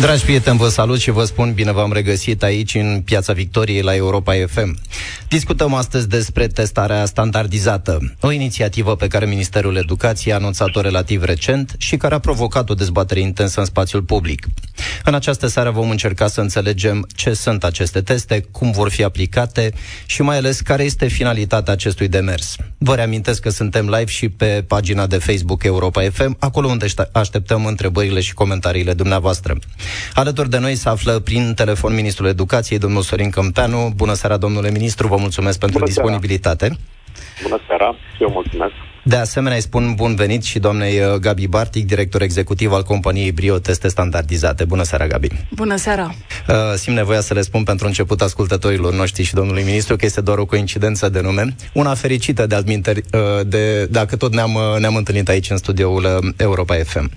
Dragi prieteni, vă salut și vă spun bine v-am regăsit aici în Piața Victoriei la Europa FM. Discutăm astăzi despre testarea standardizată, o inițiativă pe care Ministerul Educației a anunțat-o relativ recent și care a provocat o dezbatere intensă în spațiul public. În această seară vom încerca să înțelegem ce sunt aceste teste, cum vor fi aplicate și mai ales care este finalitatea acestui demers. Vă reamintesc că suntem live și pe pagina de Facebook Europa FM, acolo unde așteptăm întrebările și comentariile dumneavoastră. Alături de noi se află prin telefon Ministrul Educației, domnul Sorin Câmpeanu. Bună seara, domnule ministru, vă mulțumesc pentru Bună disponibilitate. Seara. Bună seara și eu mulțumesc. De asemenea, îi spun bun venit și doamnei uh, Gabi Bartic, director executiv al companiei Brio Teste Standardizate. Bună seara, Gabi! Bună seara! Uh, simt nevoia să le spun pentru început ascultătorilor noștri și domnului ministru că este doar o coincidență de nume. Una fericită de adminteri, uh, de, dacă tot ne-am, uh, ne-am întâlnit aici în studioul uh, Europa FM.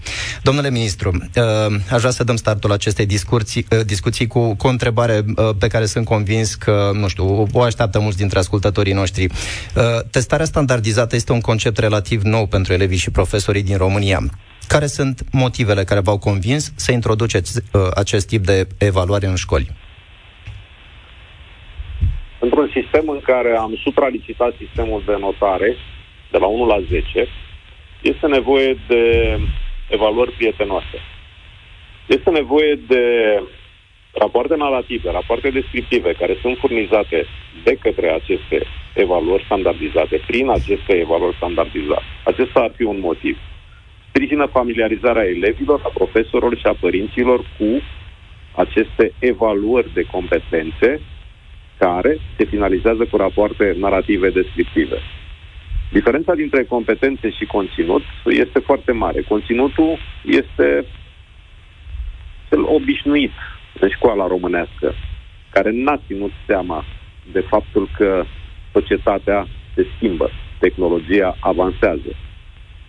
Domnule ministru, uh, aș vrea să dăm startul acestei discuții, uh, discuții cu, cu o întrebare uh, pe care sunt convins că, nu știu, o așteaptă mulți dintre ascultătorii noștri. Uh, testarea standardizată este un concept concept relativ nou pentru elevii și profesorii din România. Care sunt motivele care v-au convins să introduceți uh, acest tip de evaluare în școli? Într-un sistem în care am supralicitat sistemul de notare de la 1 la 10, este nevoie de evaluări prietenoase. Este nevoie de rapoarte narrative, rapoarte descriptive care sunt furnizate de către aceste evaluări standardizate, prin aceste evaluări standardizate. Acesta ar fi un motiv. Sprijină familiarizarea elevilor, a profesorilor și a părinților cu aceste evaluări de competențe care se finalizează cu rapoarte narrative descriptive. Diferența dintre competențe și conținut este foarte mare. Conținutul este cel obișnuit în școala românească, care n-a ținut seama de faptul că societatea se schimbă, tehnologia avansează.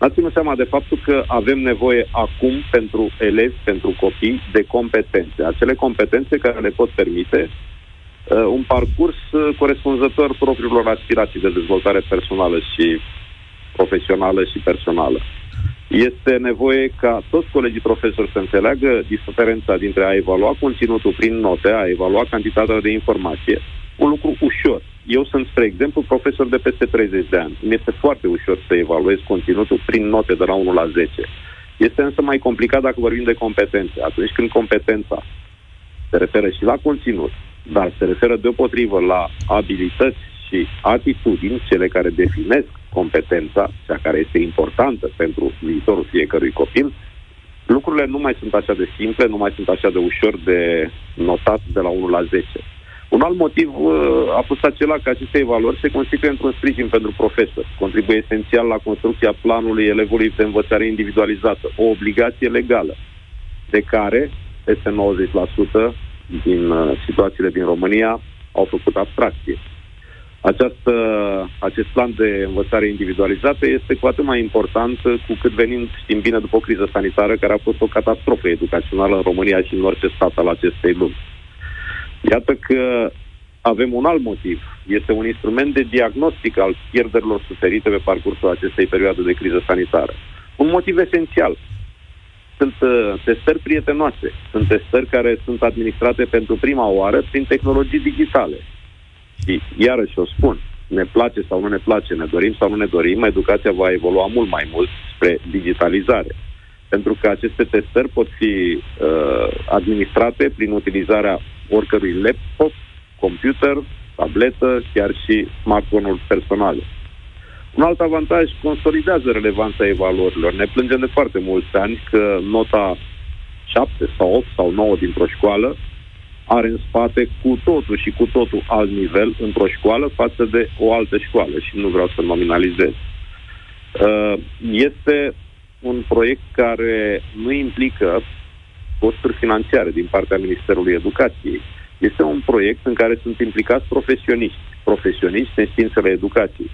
N-a ținut seama de faptul că avem nevoie acum pentru elevi, pentru copii, de competențe. Acele competențe care le pot permite uh, un parcurs uh, corespunzător propriilor aspirații de dezvoltare personală și profesională și personală. Este nevoie ca toți colegii profesori să înțeleagă diferența dintre a evalua conținutul prin note, a evalua cantitatea de informație, un lucru ușor. Eu sunt, spre exemplu, profesor de peste 30 de ani. Mi este foarte ușor să evaluez conținutul prin note de la 1 la 10. Este însă mai complicat dacă vorbim de competențe. Atunci când competența se referă și la conținut, dar se referă deopotrivă la abilități și atitudini, cele care definesc competența, cea care este importantă pentru viitorul fiecărui copil, lucrurile nu mai sunt așa de simple, nu mai sunt așa de ușor de notat de la 1 la 10. Un alt motiv uh, a fost acela că aceste evaluări se constituie într-un sprijin pentru profesor. Contribuie esențial la construcția planului elevului de învățare individualizată, o obligație legală, de care peste 90% din uh, situațiile din România au făcut abstracție. Această, acest plan de învățare individualizată este cu atât mai important cu cât venim, știm bine, după o criză sanitară care a fost o catastrofă educațională în România și în orice stat al acestei lumi. Iată că avem un alt motiv. Este un instrument de diagnostic al pierderilor suferite pe parcursul acestei perioade de criză sanitară. Un motiv esențial. Sunt uh, testări prietenoase. Sunt testări care sunt administrate pentru prima oară prin tehnologii digitale. Și iarăși o spun, ne place sau nu ne place, ne dorim sau nu ne dorim, educația va evolua mult mai mult spre digitalizare pentru că aceste testări pot fi uh, administrate prin utilizarea oricărui laptop, computer, tabletă, chiar și smartphone-uri personale. Un alt avantaj consolidează relevanța evaluărilor. Ne plângem de foarte mulți ani că nota 7 sau 8 sau 9 dintr-o școală are în spate cu totul și cu totul alt nivel într-o școală față de o altă școală și nu vreau să nominalizez. Uh, este un proiect care nu implică costuri financiare din partea Ministerului Educației. Este un proiect în care sunt implicați profesioniști, profesioniști în științele educației.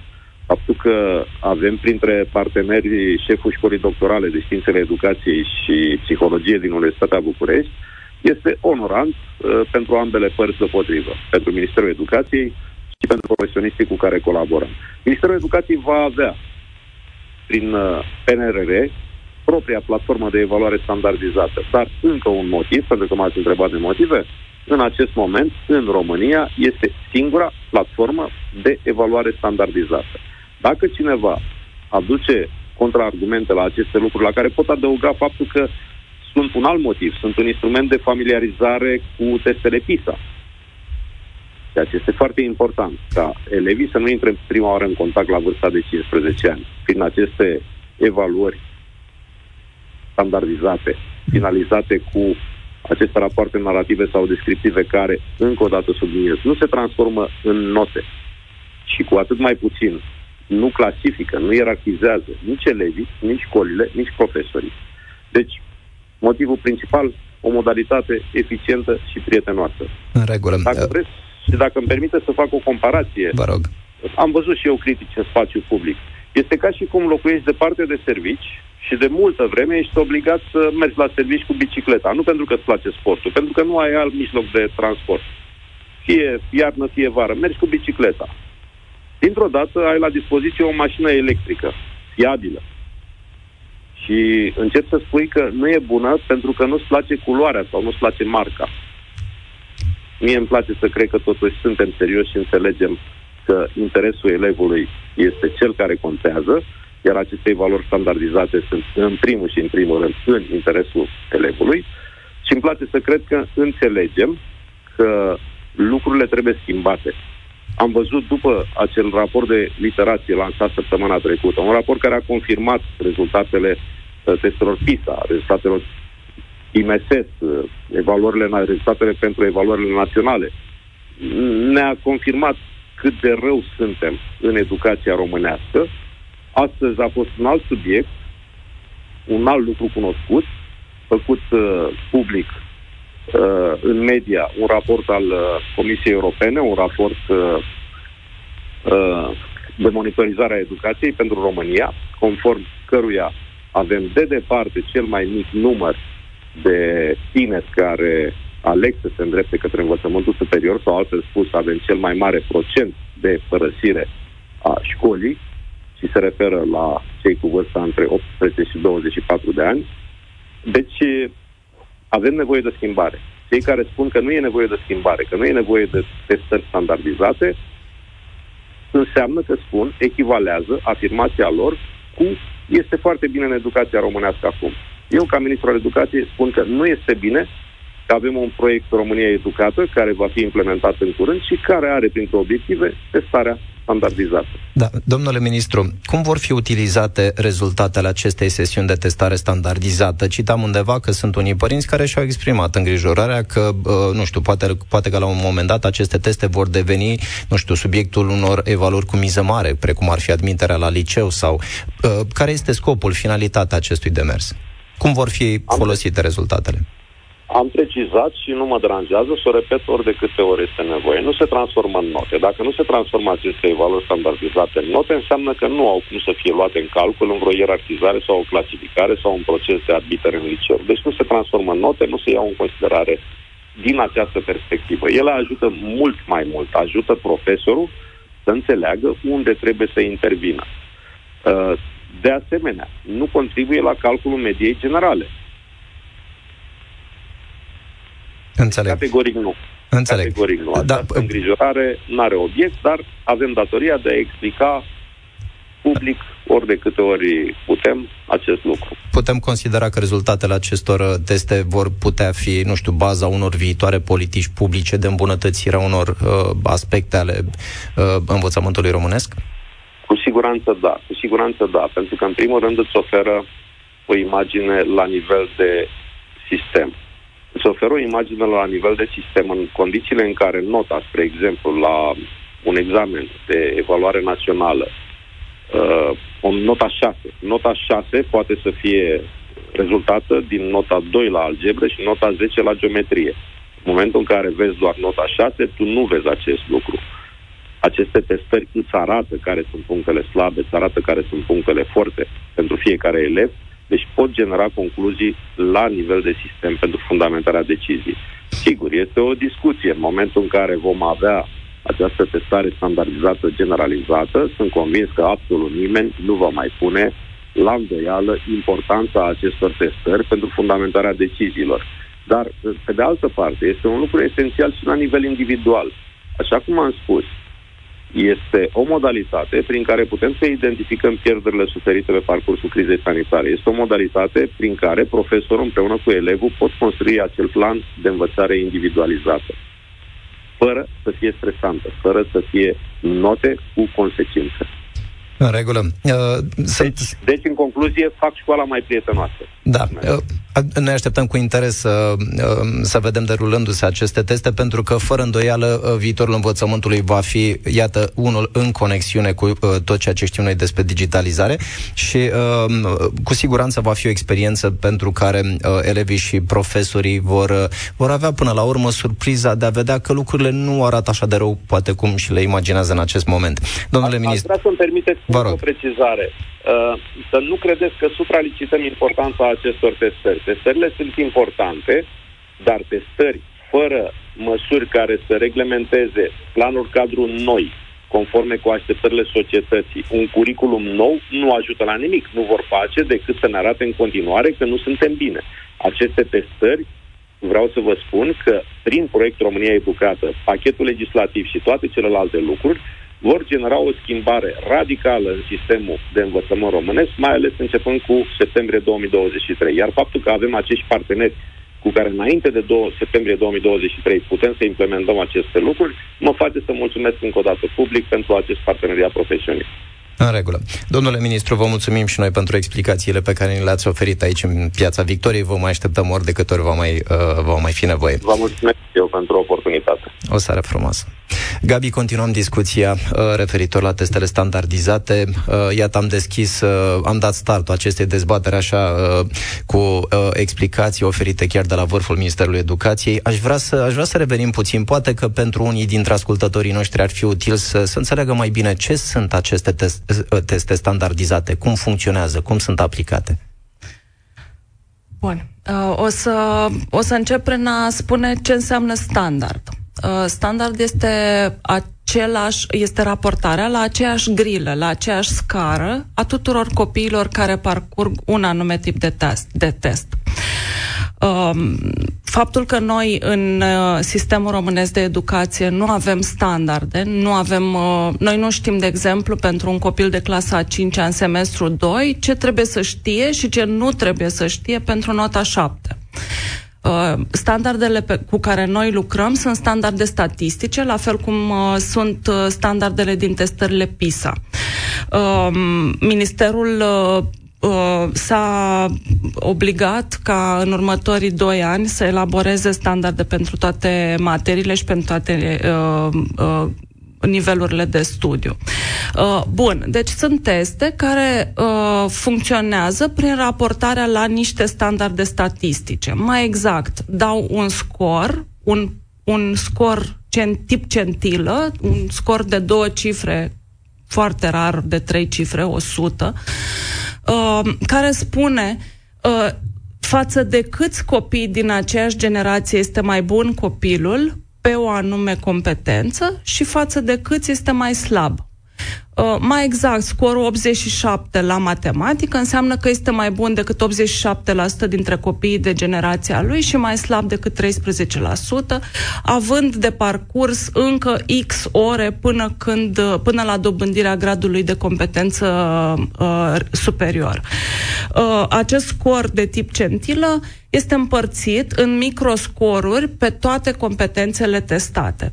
Faptul că avem printre partenerii șeful școlii doctorale de științele educației și psihologie din Universitatea București este onorant uh, pentru ambele părți deopotrivă. Pentru Ministerul Educației și pentru profesioniștii cu care colaborăm. Ministerul Educației va avea, prin uh, PNRR, propria platformă de evaluare standardizată. Dar încă un motiv, pentru că m-ați întrebat de motive, în acest moment, în România, este singura platformă de evaluare standardizată. Dacă cineva aduce contraargumente la aceste lucruri, la care pot adăuga faptul că sunt un alt motiv, sunt un instrument de familiarizare cu testele PISA. Ceea ce este foarte important, ca elevii să nu intre prima oară în contact la vârsta de 15 ani, prin aceste evaluări standardizate, finalizate cu aceste rapoarte narrative sau descriptive care, încă o dată subliniez, nu se transformă în note și cu atât mai puțin nu clasifică, nu ierarhizează nici elevii, nici școlile, nici profesorii. Deci, motivul principal, o modalitate eficientă și prietenoasă. În regulă. Dacă vreți, și dacă îmi permite să fac o comparație, Vă rog. am văzut și eu critici în spațiu public. Este ca și cum locuiești departe de servici și de multă vreme ești obligat să mergi la servici cu bicicleta. Nu pentru că îți place sportul, pentru că nu ai alt mijloc de transport. Fie iarnă, fie vară, mergi cu bicicleta. Dintr-o dată ai la dispoziție o mașină electrică, fiabilă. Și încep să spui că nu e bună pentru că nu-ți place culoarea sau nu-ți place marca. Mie îmi place să cred că totuși suntem serioși și înțelegem că interesul elevului este cel care contează, iar aceste valori standardizate sunt în primul și în primul rând în interesul elevului și îmi place să cred că înțelegem că lucrurile trebuie schimbate. Am văzut după acel raport de literație lansat săptămâna trecută, un raport care a confirmat rezultatele uh, testelor PISA, rezultatelor IMSS, uh, evaluările, rezultatele pentru evaluările naționale. Ne-a confirmat cât de rău suntem în educația românească. Astăzi a fost un alt subiect, un alt lucru cunoscut, făcut uh, public uh, în media, un raport al uh, Comisiei Europene, un raport uh, uh, de monitorizare a educației pentru România, conform căruia avem de departe cel mai mic număr de tineri care aleg să se îndrepte către învățământul superior sau altfel spus avem cel mai mare procent de părăsire a școlii și se referă la cei cu vârsta între 18 și 24 de ani. Deci avem nevoie de schimbare. Cei care spun că nu e nevoie de schimbare, că nu e nevoie de testări standardizate, înseamnă că spun, echivalează afirmația lor cu este foarte bine în educația românească acum. Eu, ca ministru al educației, spun că nu este bine că avem un proiect România Educată care va fi implementat în curând și care are printre obiective testarea standardizată. Da, domnule ministru, cum vor fi utilizate rezultatele acestei sesiuni de testare standardizată? Citam undeva că sunt unii părinți care și-au exprimat îngrijorarea că, uh, nu știu, poate, poate că la un moment dat aceste teste vor deveni, nu știu, subiectul unor evaluări cu miză mare, precum ar fi admiterea la liceu sau uh, care este scopul, finalitatea acestui demers? Cum vor fi folosite rezultatele? Am precizat și nu mă deranjează să o repet ori de câte ori este nevoie. Nu se transformă în note. Dacă nu se transformă aceste valori standardizate în note, înseamnă că nu au cum să fie luate în calcul în vreo ierarhizare sau o clasificare sau un proces de admitere în liceu. Deci nu se transformă în note, nu se iau în considerare din această perspectivă. Ele ajută mult mai mult, ajută profesorul să înțeleagă unde trebuie să intervină. Uh, de asemenea, nu contribuie la calculul mediei generale. Înțeleg. Categoric nu. Înțeleg. Categoric nu. Da, Această da, îngrijorare nu are obiect, dar avem datoria de a explica public ori de câte ori putem acest lucru. Putem considera că rezultatele acestor uh, teste vor putea fi, nu știu, baza unor viitoare politici publice de îmbunătățire a unor uh, aspecte ale uh, învățământului românesc? Cu siguranță da, cu siguranță da, pentru că în primul rând îți oferă o imagine la nivel de sistem îți oferă o imagine la nivel de sistem în condițiile în care nota, spre exemplu, la un examen de evaluare națională, uh, o nota 6. Nota 6 poate să fie rezultată din nota 2 la algebră și nota 10 la geometrie. În momentul în care vezi doar nota 6, tu nu vezi acest lucru. Aceste testări îți arată care sunt punctele slabe, îți arată care sunt punctele forte pentru fiecare elev deci pot genera concluzii la nivel de sistem pentru fundamentarea deciziei. Sigur, este o discuție. În momentul în care vom avea această testare standardizată generalizată, sunt convins că absolut nimeni nu va mai pune la îndoială importanța acestor testări pentru fundamentarea deciziilor. Dar, pe de altă parte, este un lucru esențial și la nivel individual. Așa cum am spus, este o modalitate prin care putem să identificăm pierderile suferite pe parcursul crizei sanitare. Este o modalitate prin care profesorul împreună cu elevul pot construi acel plan de învățare individualizată, fără să fie stresantă, fără să fie note cu consecințe. În regulă. Uh, sunt... deci, deci, în concluzie, fac școala mai prietenoasă. Da. Uh, ne așteptăm cu interes să, uh, să vedem derulându-se aceste teste, pentru că, fără îndoială, uh, viitorul învățământului va fi, iată, unul în conexiune cu uh, tot ceea ce știm noi despre digitalizare și uh, cu siguranță va fi o experiență pentru care uh, elevii și profesorii vor, uh, vor avea până la urmă surpriza de a vedea că lucrurile nu arată așa de rău, poate cum și le imaginează în acest moment. Domnule ministru. Vreau să-mi permiteți Vă rog. o precizare. Uh, să nu credeți că supralicităm importanța acestor testări. Testările sunt importante, dar testări fără măsuri care să reglementeze planuri cadru noi, conforme cu așteptările societății, un curriculum nou nu ajută la nimic. Nu vor face decât să ne arate în continuare că nu suntem bine. Aceste testări, vreau să vă spun că prin proiectul România Educată, pachetul legislativ și toate celelalte lucruri, vor genera o schimbare radicală în sistemul de învățământ românesc, mai ales începând cu septembrie 2023. Iar faptul că avem acești parteneri cu care înainte de 2 septembrie 2023 putem să implementăm aceste lucruri, mă face să mulțumesc încă o dată public pentru acest parteneriat profesionist. În regulă. Domnule ministru, vă mulțumim și noi pentru explicațiile pe care ni le-ați oferit aici în Piața Victoriei. Vă mai așteptăm ori de câte ori va mai, uh, va mai fi nevoie. Vă mulțumesc eu pentru oportunitate. O seară frumoasă. Gabi, continuăm discuția uh, referitor la testele standardizate. Uh, iată, am deschis, uh, am dat startul acestei dezbatere așa uh, cu uh, explicații oferite chiar de la vârful Ministerului Educației. Aș vrea, să, aș vrea să revenim puțin. Poate că pentru unii dintre ascultătorii noștri ar fi util să, să înțeleagă mai bine ce sunt aceste test, uh, teste standardizate, cum funcționează, cum sunt aplicate. Bun. Uh, o, să, o să încep prin a spune ce înseamnă standard. Uh, standard este același, este raportarea la aceeași grilă, la aceeași scară a tuturor copiilor care parcurg un anume tip de test. De test. Um, faptul că noi în uh, sistemul românesc de educație nu avem standarde, nu avem, uh, noi nu știm, de exemplu, pentru un copil de clasa a 5 în semestru 2, ce trebuie să știe și ce nu trebuie să știe pentru nota 7. Uh, standardele pe, cu care noi lucrăm sunt standarde statistice, la fel cum uh, sunt uh, standardele din testările PISA. Uh, Ministerul uh, uh, s-a obligat ca în următorii doi ani să elaboreze standarde pentru toate materiile și pentru toate uh, uh, nivelurile de studiu. Uh, bun, deci sunt teste care uh, funcționează prin raportarea la niște standarde statistice. Mai exact, dau un scor, un, un scor cent, tip centilă, un scor de două cifre, foarte rar de trei cifre, 100, uh, care spune uh, față de câți copii din aceeași generație este mai bun copilul, pe o anume competență și față de câți este mai slab. Uh, mai exact, scorul 87 la matematică înseamnă că este mai bun decât 87% dintre copiii de generația lui și mai slab decât 13%, având de parcurs încă X ore până, când, până la dobândirea gradului de competență uh, superior. Uh, acest scor de tip centilă este împărțit în microscoruri pe toate competențele testate.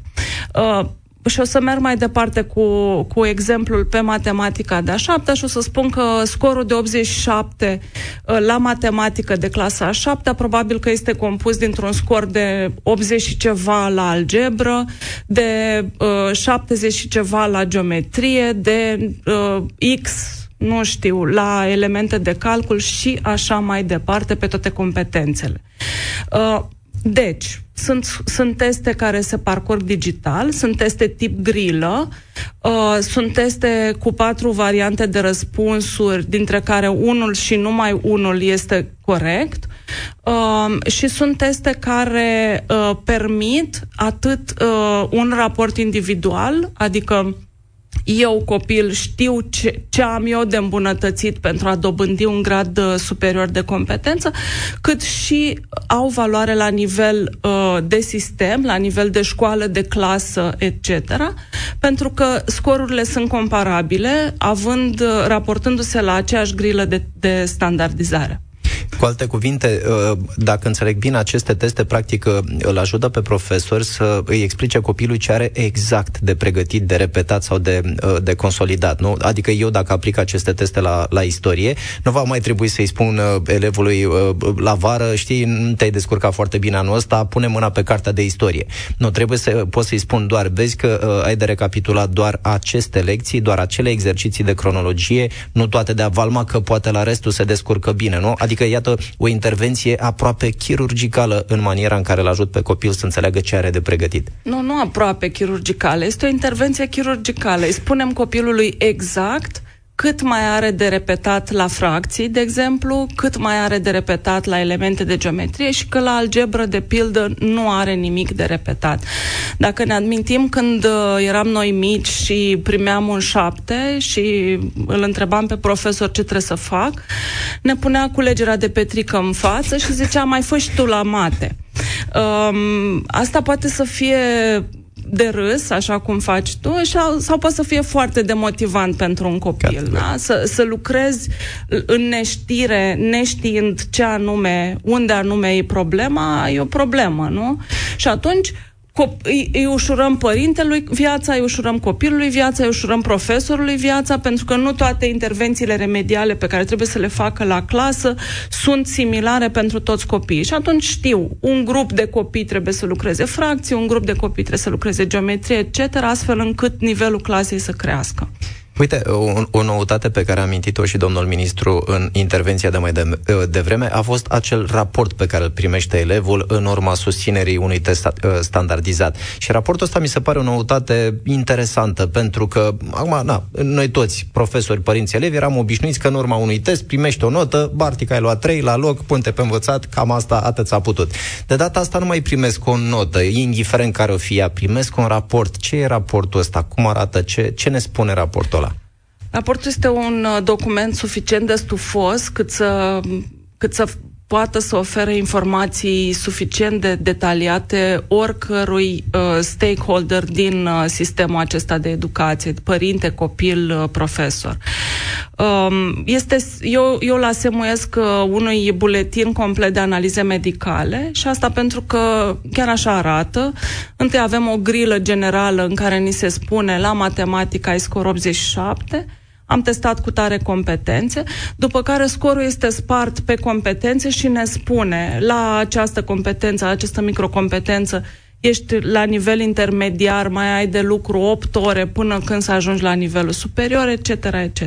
Uh, și o să merg mai departe cu, cu exemplul pe matematica de a șaptea și o să spun că scorul de 87 uh, la matematică de clasa a șaptea probabil că este compus dintr-un scor de 80 și ceva la algebră, de uh, 70 și ceva la geometrie, de uh, X nu știu, la elemente de calcul și așa mai departe pe toate competențele. Uh, deci, sunt, sunt teste care se parcurg digital, sunt teste tip grilă, uh, sunt teste cu patru variante de răspunsuri, dintre care unul și numai unul este corect. uh, și sunt teste care uh, permit atât uh, un raport individual, adică eu, copil, știu ce, ce am eu de îmbunătățit pentru a dobândi un grad uh, superior de competență, cât și au valoare la nivel uh, de sistem, la nivel de școală, de clasă, etc., pentru că scorurile sunt comparabile, având, uh, raportându-se la aceeași grilă de, de standardizare. Cu alte cuvinte, uh, dacă înțeleg bine, aceste teste, practic, uh, îl ajută pe profesor să îi explice copilului ce are exact de pregătit, de repetat sau de, uh, de consolidat. Nu? Adică eu, dacă aplic aceste teste la, la istorie, nu va mai trebui să-i spun elevului la vară, știi, nu te-ai descurcat foarte bine anul ăsta, pune mâna pe cartea de istorie. Nu, trebuie să pot să-i spun doar, vezi că ai de recapitulat doar aceste lecții, doar acele exerciții de cronologie, nu toate de avalma, că poate la restul se descurcă bine, nu? Adică, iată, iată, o intervenție aproape chirurgicală în maniera în care îl ajut pe copil să înțeleagă ce are de pregătit. Nu, nu aproape chirurgicală, este o intervenție chirurgicală. Îi spunem copilului exact cât mai are de repetat la fracții, de exemplu, cât mai are de repetat la elemente de geometrie și că la algebră, de pildă, nu are nimic de repetat. Dacă ne admintim când uh, eram noi mici și primeam un șapte și îl întrebam pe profesor ce trebuie să fac, ne punea culegerea de petrică în față și zicea, mai fă și tu la mate. Um, asta poate să fie de râs, așa cum faci tu, sau, sau poate să fie foarte demotivant pentru un copil. Da? Să, să lucrezi în neștire, neștiind ce anume, unde anume e problema, e o problemă, nu? Și atunci cop- îi, îi ușurăm părintelui viața, îi ușurăm copilului viața, îi ușurăm profesorului viața, pentru că nu toate intervențiile remediale pe care trebuie să le facă la clasă sunt similare pentru toți copiii. Și atunci știu, un grup de copii trebuie să lucreze fracții, un grup de copii trebuie să lucreze geometrie, etc., astfel încât nivelul clasei să crească. Uite, o, o noutate pe care a amintit-o și domnul ministru în intervenția de mai de, de vreme a fost acel raport pe care îl primește elevul în urma susținerii unui test uh, standardizat. Și raportul ăsta mi se pare o noutate interesantă, pentru că, acum, na, noi toți, profesori, părinți, elevi, eram obișnuiți că în urma unui test primești o notă, Bartica ai luat 3 la loc, punte pe învățat, cam asta, atât s-a putut. De data asta nu mai primesc o notă, indiferent care o fie, primesc un raport. Ce e raportul ăsta? Cum arată? Ce, ce ne spune raportul ăla? Raportul este un uh, document suficient de stufos cât să, cât să poată să ofere informații suficient de detaliate oricărui uh, stakeholder din uh, sistemul acesta de educație, părinte, copil, uh, profesor. Um, este, eu, eu îl asemuiesc uh, unui buletin complet de analize medicale și asta pentru că chiar așa arată. Întâi avem o grilă generală în care ni se spune la matematică ai scor 87, am testat cu tare competențe, după care scorul este spart pe competențe și ne spune la această competență, la această microcompetență, ești la nivel intermediar, mai ai de lucru 8 ore până când să ajungi la nivelul superior, etc., etc.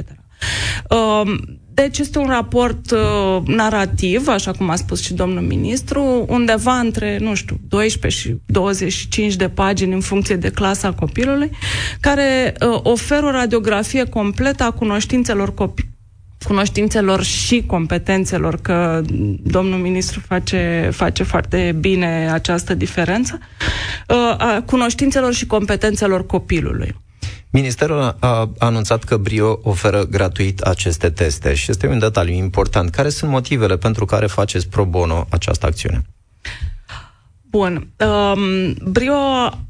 Um, deci este un raport uh, narrativ, așa cum a spus și domnul ministru, undeva între, nu știu, 12 și 25 de pagini în funcție de clasa copilului, care uh, oferă o radiografie completă a cunoștințelor copilului cunoștințelor și competențelor, că domnul ministru face, face foarte bine această diferență, uh, a cunoștințelor și competențelor copilului. Ministerul a anunțat că Brio oferă gratuit aceste teste și este un detaliu important. Care sunt motivele pentru care faceți pro bono această acțiune? Bun. Um, Brio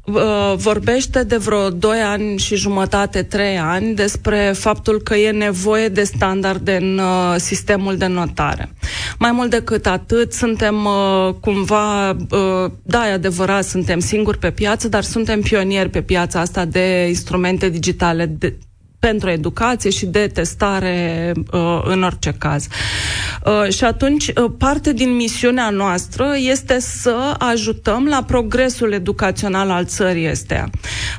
uh, vorbește de vreo 2 ani și jumătate, 3 ani despre faptul că e nevoie de standarde în uh, sistemul de notare. Mai mult decât atât, suntem uh, cumva, uh, da, e adevărat, suntem singuri pe piață, dar suntem pionieri pe piața asta de instrumente digitale de, pentru educație și de testare uh, în orice caz. Uh, și atunci, uh, parte din misiunea noastră este să ajutăm la progresul educațional al țării astea.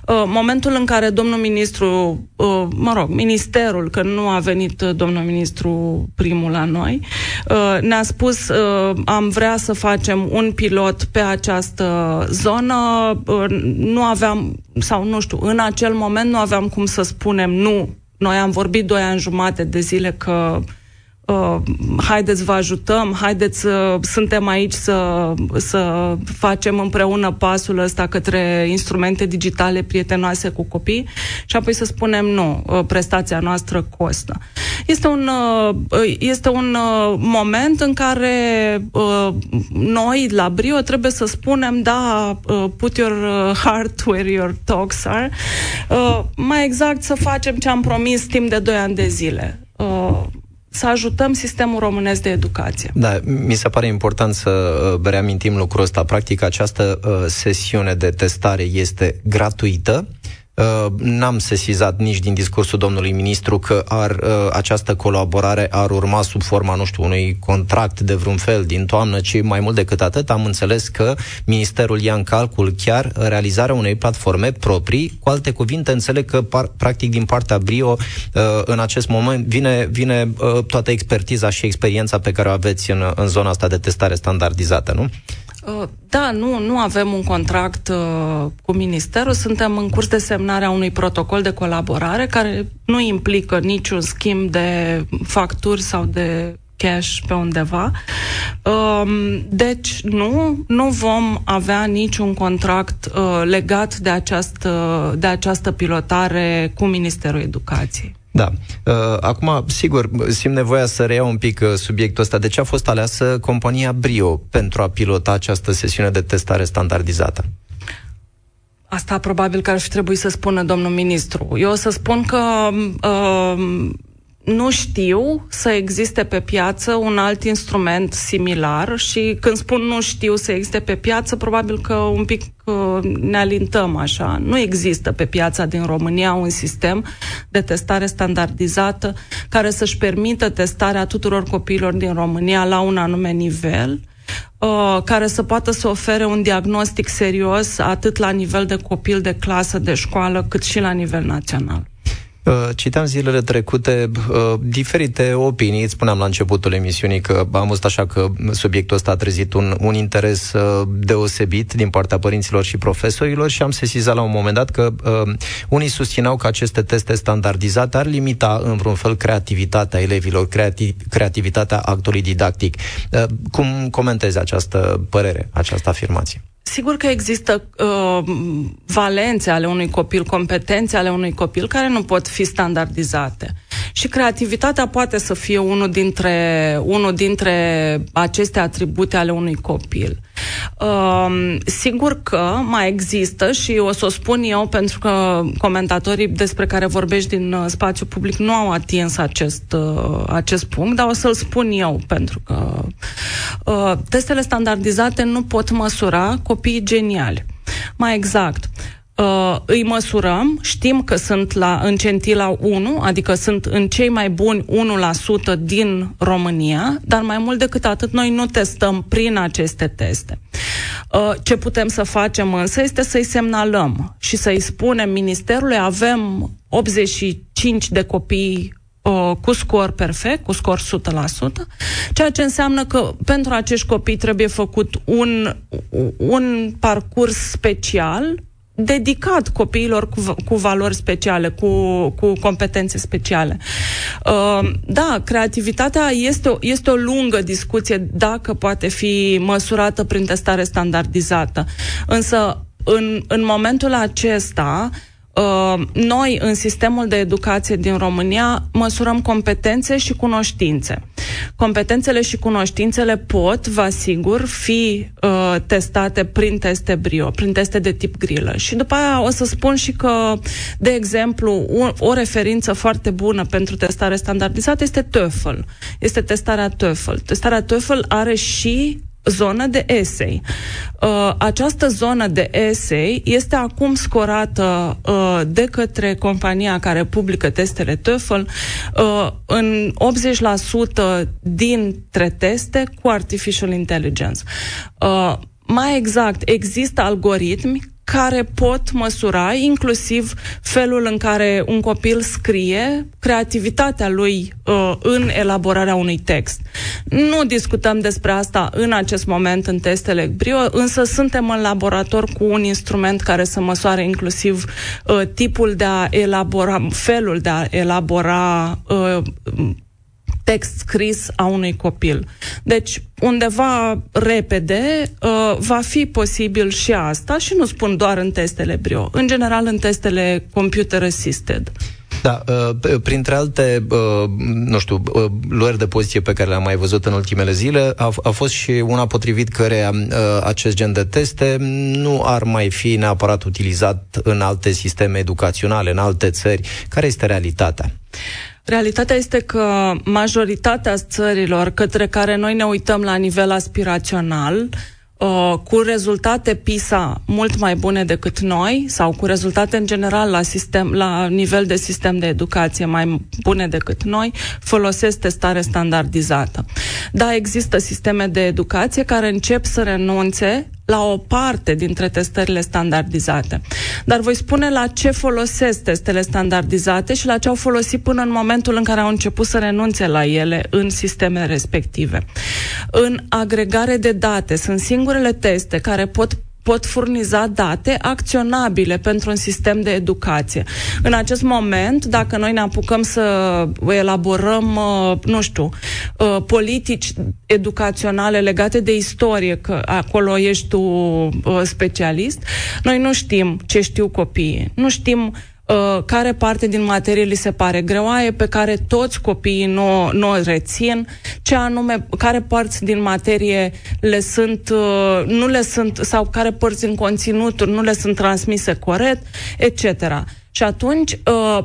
Uh, momentul în care domnul ministru, uh, mă rog, ministerul, că nu a venit uh, domnul ministru primul la noi, uh, ne-a spus uh, am vrea să facem un pilot pe această zonă, uh, nu aveam, sau nu știu, în acel moment nu aveam cum să spunem nu. Noi am vorbit doi ani jumate de zile că uh, haideți vă ajutăm, haideți uh, suntem aici să, să facem împreună pasul ăsta către instrumente digitale prietenoase cu copii și apoi să spunem nu, uh, prestația noastră costă. Este un, uh, este un uh, moment în care uh, noi la Brio trebuie să spunem da, uh, put your uh, heart where your talks are. Uh, mai exact să facem ce am promis timp de 2 ani de zile. Uh, să ajutăm sistemul românesc de educație. Da, mi se pare important să uh, reamintim lucrul ăsta. Practic, această uh, sesiune de testare este gratuită. Uh, n-am sesizat nici din discursul domnului ministru că ar, uh, această colaborare ar urma sub forma, nu știu, unui contract de vreun fel din toamnă, ci mai mult decât atât am înțeles că ministerul ia în calcul chiar realizarea unei platforme proprii. Cu alte cuvinte, înțeleg că par, practic din partea Brio uh, în acest moment vine, vine toată expertiza și experiența pe care o aveți în, în zona asta de testare standardizată, nu? Uh, da, nu, nu avem un contract uh, cu Ministerul, suntem în curs de semnare a unui protocol de colaborare care nu implică niciun schimb de facturi sau de cash pe undeva. Um, deci, nu, nu vom avea niciun contract uh, legat de această, de această pilotare cu Ministerul Educației. Da. Uh, acum, sigur, simt nevoia să reiau un pic uh, subiectul ăsta. De ce a fost aleasă compania Brio pentru a pilota această sesiune de testare standardizată? Asta probabil că ar fi trebuit să spună domnul ministru. Eu o să spun că uh, nu știu să existe pe piață un alt instrument similar și când spun nu știu să existe pe piață, probabil că un pic uh, ne alintăm așa. Nu există pe piața din România un sistem de testare standardizată care să-și permită testarea tuturor copiilor din România la un anume nivel uh, care să poată să ofere un diagnostic serios atât la nivel de copil de clasă, de școală, cât și la nivel național. Uh, citeam zilele trecute uh, diferite opinii. Îți spuneam la începutul emisiunii că am văzut așa că subiectul ăsta a trezit un, un interes uh, deosebit din partea părinților și profesorilor și am sesizat la un moment dat că uh, unii susțineau că aceste teste standardizate ar limita în vreun fel creativitatea elevilor, creativ, creativitatea actului didactic. Uh, cum comentezi această părere, această afirmație? Sigur că există uh, valențe ale unui copil, competențe ale unui copil care nu pot fi standardizate. Și creativitatea poate să fie unul dintre, unul dintre aceste atribute ale unui copil. Uh, sigur că mai există și o să o spun eu pentru că comentatorii despre care vorbești din uh, spațiu public nu au atins acest, uh, acest punct, dar o să-l spun eu pentru că uh, testele standardizate nu pot măsura copiii geniali. Mai exact, uh, îi măsurăm, știm că sunt la, în centila 1, adică sunt în cei mai buni 1% din România, dar mai mult decât atât noi nu testăm prin aceste teste. Uh, ce putem să facem însă este să-i semnalăm și să-i spunem Ministerului avem 85 de copii uh, cu scor perfect, cu scor 100%, ceea ce înseamnă că pentru acești copii trebuie făcut un, un parcurs special dedicat copiilor cu, cu valori speciale, cu, cu competențe speciale. Uh, da, creativitatea este o, este o lungă discuție dacă poate fi măsurată prin testare standardizată. Însă, în, în momentul acesta, uh, Uh, noi, în sistemul de educație din România, măsurăm competențe și cunoștințe. Competențele și cunoștințele pot, vă asigur, fi uh, testate prin teste brio, prin teste de tip grilă. Și după aia o să spun și că, de exemplu, o, o referință foarte bună pentru testare standardizată este TOEFL. Este testarea TOEFL. Testarea TOEFL are și zonă de essay. Uh, această zonă de essay este acum scorată uh, de către compania care publică testele TOEFL uh, în 80% dintre teste cu artificial intelligence. Uh, mai exact, există algoritmi care pot măsura inclusiv felul în care un copil scrie, creativitatea lui uh, în elaborarea unui text. Nu discutăm despre asta în acest moment în testele Brio, însă suntem în laborator cu un instrument care să măsoare inclusiv uh, tipul de a elabora, felul de a elabora uh, text scris a unui copil. Deci, undeva repede uh, va fi posibil și asta și nu spun doar în testele brio, în general în testele computer assisted. Da, uh, printre alte, uh, nu știu, uh, luări de poziție pe care le-am mai văzut în ultimele zile, a, a fost și una potrivit care acest gen de teste nu ar mai fi neapărat utilizat în alte sisteme educaționale, în alte țări. Care este realitatea? Realitatea este că majoritatea țărilor către care noi ne uităm la nivel aspirațional uh, Uh, cu rezultate PISA mult mai bune decât noi sau cu rezultate în general la, sistem, la nivel de sistem de educație mai bune decât noi, folosesc testare standardizată. Da, există sisteme de educație care încep să renunțe la o parte dintre testările standardizate. Dar voi spune la ce folosesc testele standardizate și la ce au folosit până în momentul în care au început să renunțe la ele în sisteme respective. În agregare de date sunt singurele teste care pot pot furniza date acționabile pentru un sistem de educație. În acest moment, dacă noi ne apucăm să elaborăm, uh, nu știu, uh, politici educaționale legate de istorie, că acolo ești tu uh, specialist, noi nu știm ce știu copiii, nu știm Uh, care parte din materie li se pare greoaie, pe care toți copiii nu, nu o rețin, ce anume, care părți din materie le sunt, uh, nu le sunt, sau care părți din conținuturi nu le sunt transmise corect, etc. Și atunci, uh,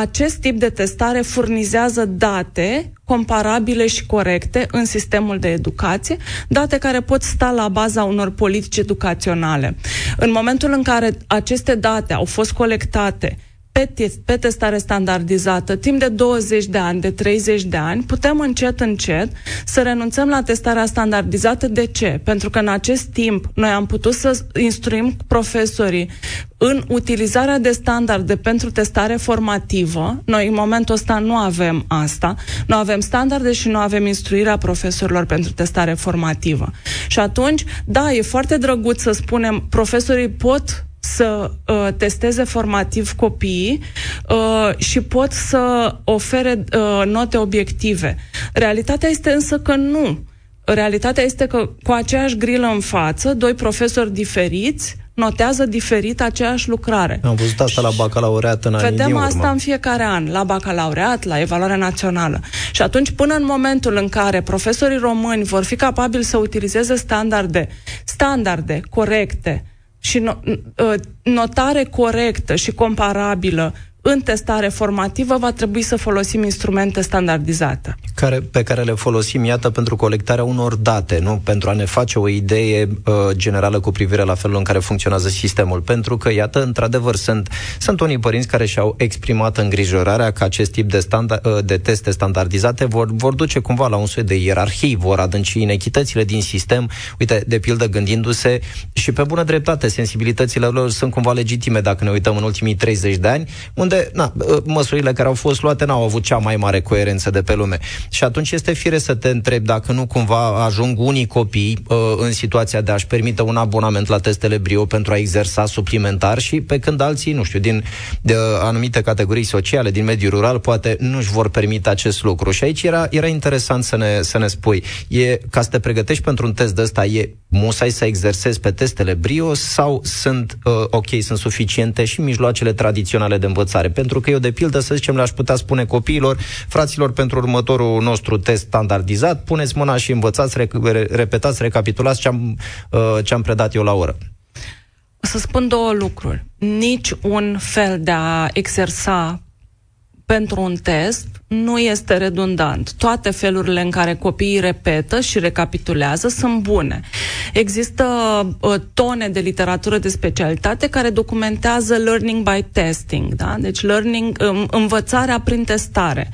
acest tip de testare furnizează date comparabile și corecte în sistemul de educație, date care pot sta la baza unor politici educaționale. În momentul în care aceste date au fost colectate pe, test, pe testare standardizată timp de 20 de ani, de 30 de ani, putem încet, încet să renunțăm la testarea standardizată. De ce? Pentru că în acest timp noi am putut să instruim profesorii în utilizarea de standarde pentru testare formativă. Noi în momentul ăsta nu avem asta. Nu avem standarde și nu avem instruirea profesorilor pentru testare formativă. Și atunci, da, e foarte drăguț să spunem, profesorii pot să uh, testeze formativ copiii uh, și pot să ofere uh, note obiective. Realitatea este însă că nu. Realitatea este că cu aceeași grilă în față, doi profesori diferiți notează diferit aceeași lucrare. Am văzut asta la bacalaureat în Vedem din asta în fiecare an, la bacalaureat, la evaluarea națională. Și atunci, până în momentul în care profesorii români vor fi capabili să utilizeze standarde, standarde corecte, și no, ă, notare corectă și comparabilă în testare formativă va trebui să folosim instrumente standardizate. Care, pe care le folosim, iată, pentru colectarea unor date, nu? Pentru a ne face o idee uh, generală cu privire la felul în care funcționează sistemul. Pentru că, iată, într-adevăr, sunt, sunt unii părinți care și-au exprimat îngrijorarea că acest tip de, standard, uh, de teste standardizate vor, vor duce cumva la un soi de ierarhii, vor adânci inechitățile din sistem, uite, de pildă gândindu-se și pe bună dreptate, sensibilitățile lor sunt cumva legitime dacă ne uităm în ultimii 30 de ani, unde unde na, ă, măsurile care au fost luate n-au avut cea mai mare coerență de pe lume. Și atunci este fire să te întrebi dacă nu cumva ajung unii copii uh, în situația de a-și permite un abonament la testele brio pentru a exersa suplimentar și pe când alții, nu știu, din de, uh, anumite categorii sociale, din mediul rural, poate nu-și vor permite acest lucru. Și aici era, era interesant să ne, să ne spui, e, ca să te pregătești pentru un test de ăsta, e musai să exersezi pe testele brio sau sunt uh, ok, sunt suficiente și mijloacele tradiționale de învățare? Întrebare, pentru că eu, de pildă, să zicem, le-aș putea spune copiilor, fraților, pentru următorul nostru test standardizat, puneți mâna și învățați, re- repetați, recapitulați ce am, uh, ce am predat eu la oră. Să spun două lucruri. Nici un fel de a exersa pentru un test nu este redundant. Toate felurile în care copiii repetă și recapitulează sunt bune. Există uh, tone de literatură de specialitate care documentează learning by testing, da? deci learning, um, învățarea prin testare.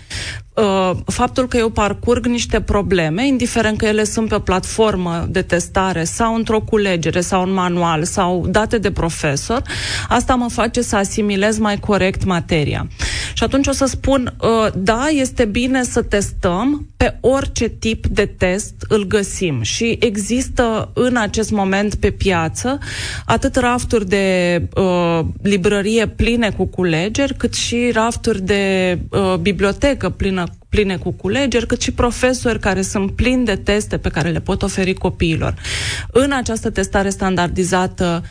Uh, faptul că eu parcurg niște probleme, indiferent că ele sunt pe o platformă de testare sau într-o culegere sau un manual sau date de profesor, asta mă face să asimilez mai corect materia. Și atunci o să spun, uh, da, este bine să testăm, pe orice tip de test îl găsim și există în acest moment pe piață atât rafturi de uh, librărie pline cu culegeri, cât și rafturi de uh, bibliotecă plină pline cu culegeri, cât și profesori care sunt plini de teste pe care le pot oferi copiilor. În această testare standardizată uh,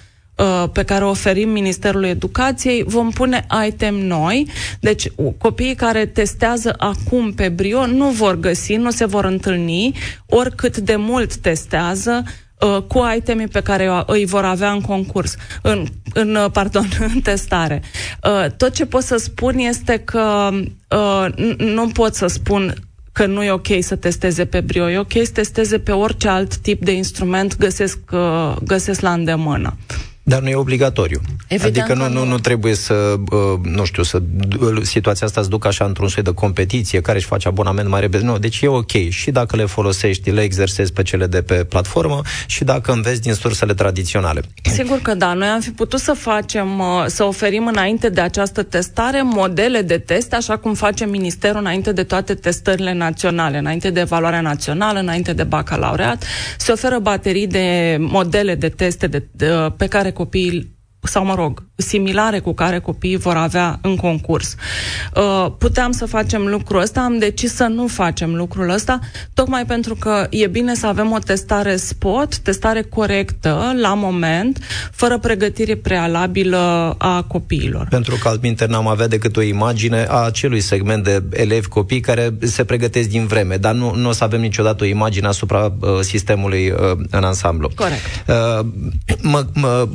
pe care o oferim Ministerului Educației, vom pune item noi. Deci, copiii care testează acum pe brio nu vor găsi, nu se vor întâlni, oricât de mult testează, uh, cu itemii pe care îi vor avea în concurs, în, în uh, pardon, în testare. Uh, tot ce pot să spun este că uh, nu pot să spun că nu e ok să testeze pe brio, e ok să testeze pe orice alt tip de instrument găsesc, uh, găsesc la îndemână. Dar nu e obligatoriu. Evident adică nu, nu, nu trebuie să, uh, nu știu, să situația asta îți ducă așa într-un soi de competiție, care își face abonament mai repede. Nu, deci e ok. Și dacă le folosești, le exersezi pe cele de pe platformă și dacă înveți din sursele tradiționale. Sigur că da. Noi am fi putut să facem, uh, să oferim înainte de această testare modele de teste, așa cum face Ministerul înainte de toate testările naționale, înainte de evaluarea națională, înainte de bacalaureat. Se oferă baterii de modele de teste de, de, pe care copiii sau mă rog, similare cu care copiii vor avea în concurs. Uh, puteam să facem lucrul ăsta, am decis să nu facem lucrul ăsta, tocmai pentru că e bine să avem o testare spot, testare corectă, la moment, fără pregătire prealabilă a copiilor. Pentru că altminte n-am avea decât o imagine a acelui segment de elevi copii care se pregătesc din vreme, dar nu, nu o să avem niciodată o imagine asupra uh, sistemului uh, în ansamblu. Corect. Uh, mă, mă,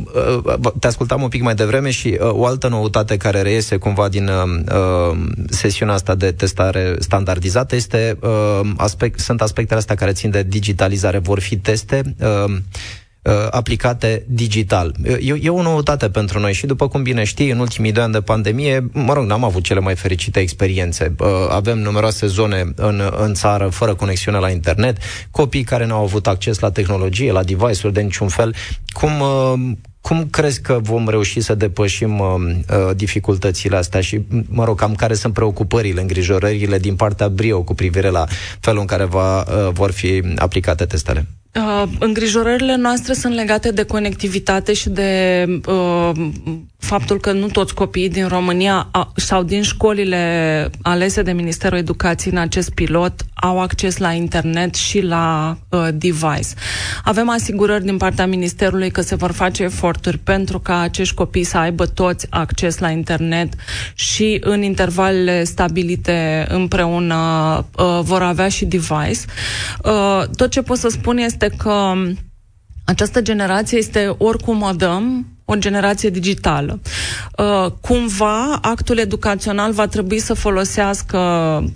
uh, te ascultam un pic mai devreme și uh, o altă noutate care reiese cumva din uh, uh, sesiunea asta de testare standardizată este uh, aspect, sunt aspectele astea care țin de digitalizare. Vor fi teste uh, uh aplicate digital. E, e o noutate pentru noi și, după cum bine știi, în ultimii doi ani de pandemie, mă rog, n-am avut cele mai fericite experiențe. Uh, avem numeroase zone în, în țară fără conexiune la internet, copii care nu au avut acces la tehnologie, la device-uri de niciun fel. Cum, cum crezi că vom reuși să depășim uh, uh, dificultățile astea și, mă rog, cam care sunt preocupările, îngrijorările din partea Brio cu privire la felul în care va, uh, vor fi aplicate testele? Uh, îngrijorările noastre sunt legate de conectivitate și de uh, faptul că nu toți copiii din România a, sau din școlile alese de Ministerul Educației în acest pilot au acces la internet și la uh, device. Avem asigurări din partea Ministerului că se vor face eforturi pentru ca acești copii să aibă toți acces la internet și în intervalele stabilite împreună uh, vor avea și device. Uh, tot ce pot să spun este că această generație este oricum o dăm, o generație digitală. Uh, cumva, actul educațional va trebui să folosească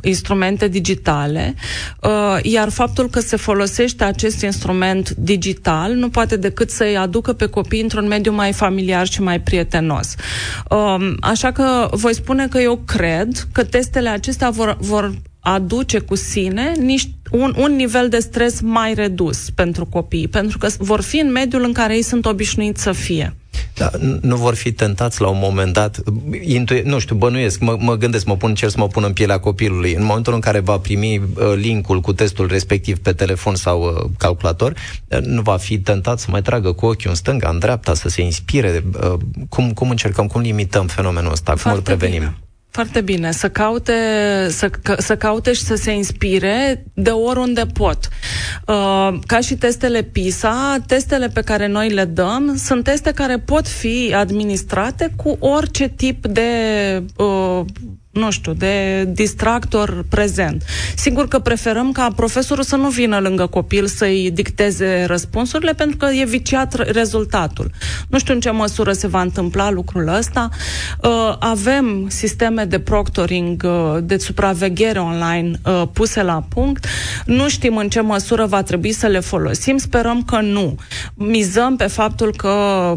instrumente digitale, uh, iar faptul că se folosește acest instrument digital nu poate decât să-i aducă pe copii într-un mediu mai familiar și mai prietenos. Uh, așa că voi spune că eu cred că testele acestea vor, vor aduce cu sine niște, un, un nivel de stres mai redus pentru copii, pentru că vor fi în mediul în care ei sunt obișnuiți să fie. Da, nu vor fi tentați la un moment dat, intu- nu știu, bănuiesc, mă, mă gândesc, mă pun, cer să mă pun în pielea copilului. În momentul în care va primi uh, linkul cu testul respectiv pe telefon sau uh, calculator, uh, nu va fi tentat să mai tragă cu ochiul în stânga, în dreapta, să se inspire. Uh, cum, cum încercăm, cum limităm fenomenul ăsta, Foarte cum îl prevenim? Bine. Foarte bine. Să caute, să, să caute și să se inspire de oriunde pot. Uh, ca și testele PISA, testele pe care noi le dăm sunt teste care pot fi administrate cu orice tip de uh, nu știu, de distractor prezent. Sigur că preferăm ca profesorul să nu vină lângă copil să-i dicteze răspunsurile pentru că e viciat rezultatul. Nu știu în ce măsură se va întâmpla lucrul ăsta. Uh, avem sisteme de proctoring, uh, de supraveghere online uh, puse la punct. Nu știm în ce măsură va trebui să le folosim. Sperăm că nu. Mizăm pe faptul că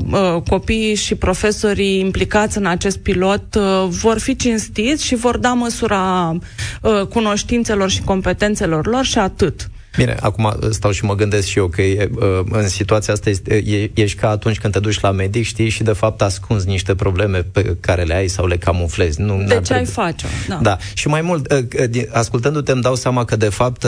copiii și profesorii implicați în acest pilot vor fi cinstiți și vor da măsura uh, cunoștințelor și competențelor lor și atât. Bine, acum stau și mă gândesc și eu că e, în situația asta este, e, ești ca atunci când te duci la medic, știi, și de fapt ascunzi niște probleme pe care le ai sau le camuflezi. Nu, de ce ai face? Da. da. Și mai mult, ascultându-te îmi dau seama că de fapt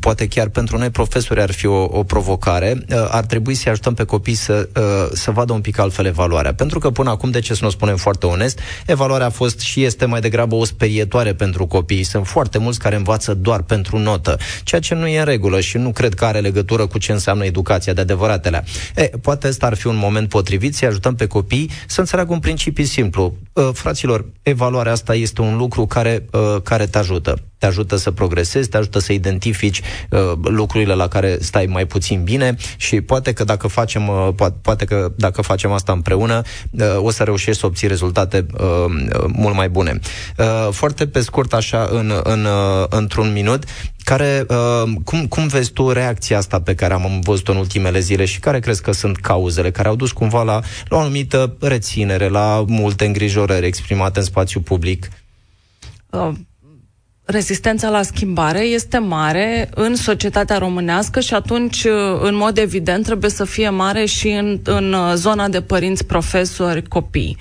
poate chiar pentru noi profesori ar fi o, o provocare. Ar trebui să ajutăm pe copii să, să vadă un pic altfel evaluarea. Pentru că până acum, de ce să nu o spunem foarte onest, evaluarea a fost și este mai degrabă o sperietoare pentru copii. Sunt foarte mulți care învață doar pentru notă, ceea ce nu e în regulă și nu cred că are legătură cu ce înseamnă educația de adevăratele. E, poate ăsta ar fi un moment potrivit să ajutăm pe copii să înțeleagă un principiu simplu. Uh, fraților, evaluarea asta este un lucru care, uh, care te ajută te ajută să progresezi, te ajută să identifici uh, lucrurile la care stai mai puțin bine și poate că dacă facem, uh, po- poate că dacă facem asta împreună, uh, o să reușești să obții rezultate uh, mult mai bune. Uh, foarte pe scurt, așa, în, în, uh, într-un minut, care, uh, cum, cum vezi tu reacția asta pe care am văzut-o în ultimele zile și care crezi că sunt cauzele care au dus cumva la, la o anumită reținere, la multe îngrijorări exprimate în spațiu public? Uh rezistența la schimbare este mare în societatea românească și atunci, în mod evident, trebuie să fie mare și în, în zona de părinți, profesori, copii.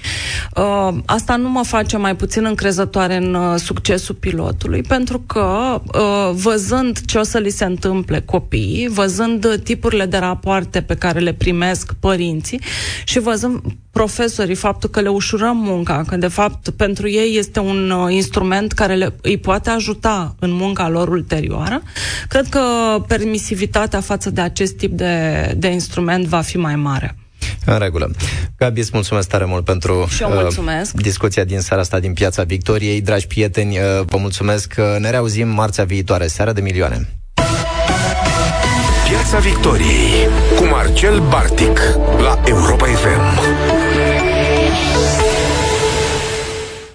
Uh, asta nu mă face mai puțin încrezătoare în uh, succesul pilotului, pentru că, uh, văzând ce o să li se întâmple copiii, văzând tipurile de rapoarte pe care le primesc părinții și văzând profesorii, faptul că le ușurăm munca, că de fapt pentru ei este un uh, instrument care le, îi poate ajuta în munca lor ulterioară, cred că permisivitatea față de acest tip de, de instrument va fi mai mare. În regulă. Gabi, îți mulțumesc tare mult pentru Și uh, mulțumesc. discuția din seara asta din Piața Victoriei. Dragi prieteni, uh, vă mulțumesc că ne reauzim marțea viitoare, seara de milioane. Piața Victoriei cu Marcel Bartic la Europa FM.